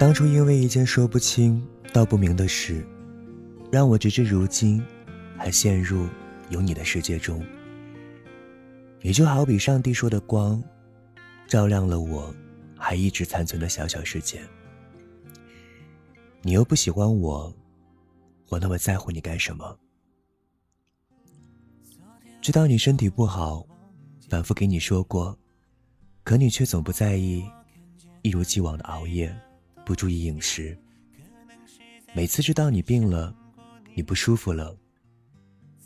当初因为一件说不清道不明的事，让我直至如今还陷入有你的世界中。也就好比上帝说的光，照亮了我还一直残存的小小世界。你又不喜欢我，我那么在乎你干什么？知道你身体不好，反复给你说过，可你却总不在意，一如既往的熬夜，不注意饮食。每次知道你病了，你不舒服了，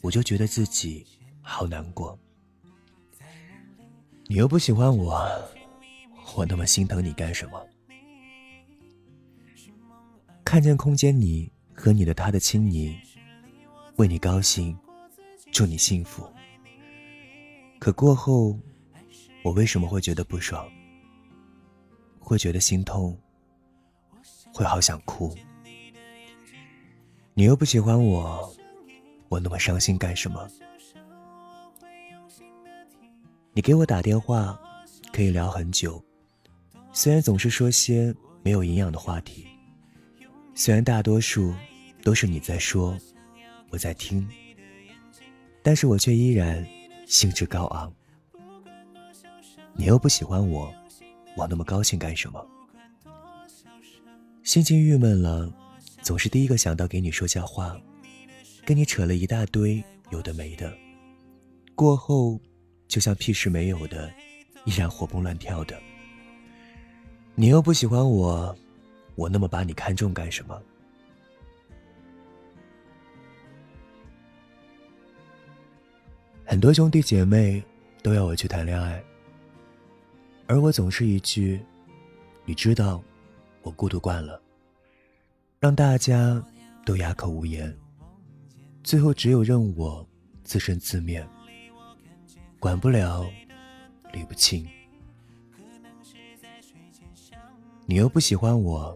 我就觉得自己好难过。你又不喜欢我，我那么心疼你干什么？看见空间你和你的他的亲昵，为你高兴，祝你幸福。可过后，我为什么会觉得不爽？会觉得心痛？会好想哭？你又不喜欢我，我那么伤心干什么？你给我打电话，可以聊很久，虽然总是说些没有营养的话题，虽然大多数都是你在说，我在听，但是我却依然。兴致高昂，你又不喜欢我，我那么高兴干什么？心情郁闷了，总是第一个想到给你说下话，跟你扯了一大堆有的没的，过后就像屁事没有的，依然活蹦乱跳的。你又不喜欢我，我那么把你看重干什么？很多兄弟姐妹都要我去谈恋爱，而我总是一句“你知道，我孤独惯了”，让大家都哑口无言。最后只有任我自生自灭，管不了，理不清。你又不喜欢我，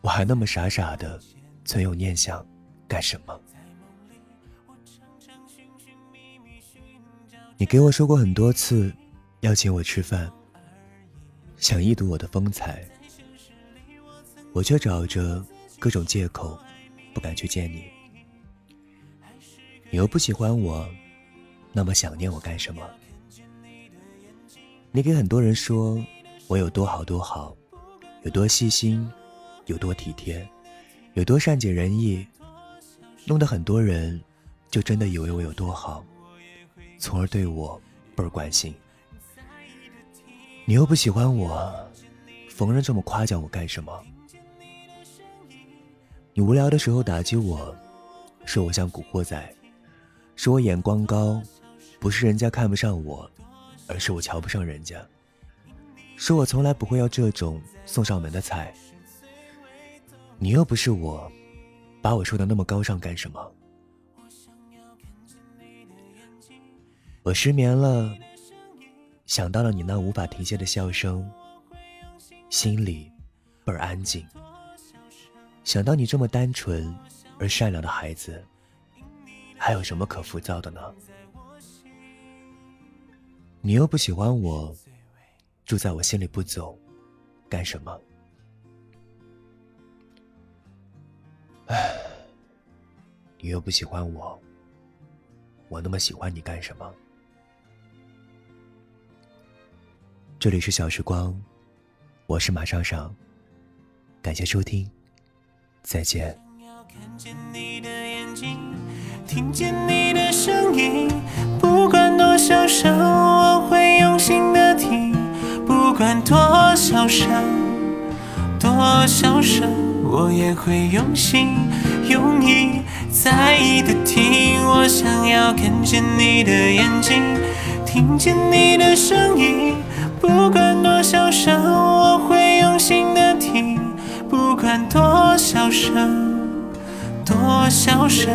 我还那么傻傻的存有念想，干什么？你给我说过很多次，要请我吃饭，想一睹我的风采，我却找着各种借口，不敢去见你。你又不喜欢我，那么想念我干什么？你给很多人说我有多好多好，有多细心，有多体贴，有多善解人意，弄得很多人就真的以为我有多好。从而对我倍儿关心，你又不喜欢我，逢人这么夸奖我干什么？你无聊的时候打击我，说我像古惑仔，说我眼光高，不是人家看不上我，而是我瞧不上人家，说我从来不会要这种送上门的菜。你又不是我，把我说的那么高尚干什么？我失眠了，想到了你那无法停歇的笑声，心里倍儿安静。想到你这么单纯而善良的孩子，还有什么可浮躁的呢？你又不喜欢我，住在我心里不走，干什么？唉，你又不喜欢我，我那么喜欢你干什么？这里是小时光，我是马上上，感谢收听，再见。看见你的眼睛听见你的声音，不管多小声，我会用心的听；不管多小声，多小声，我也会用心用意在意的听。我想要看见你的眼睛，听见你的声音。笑声，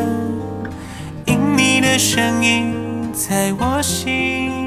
因你的声音在我心。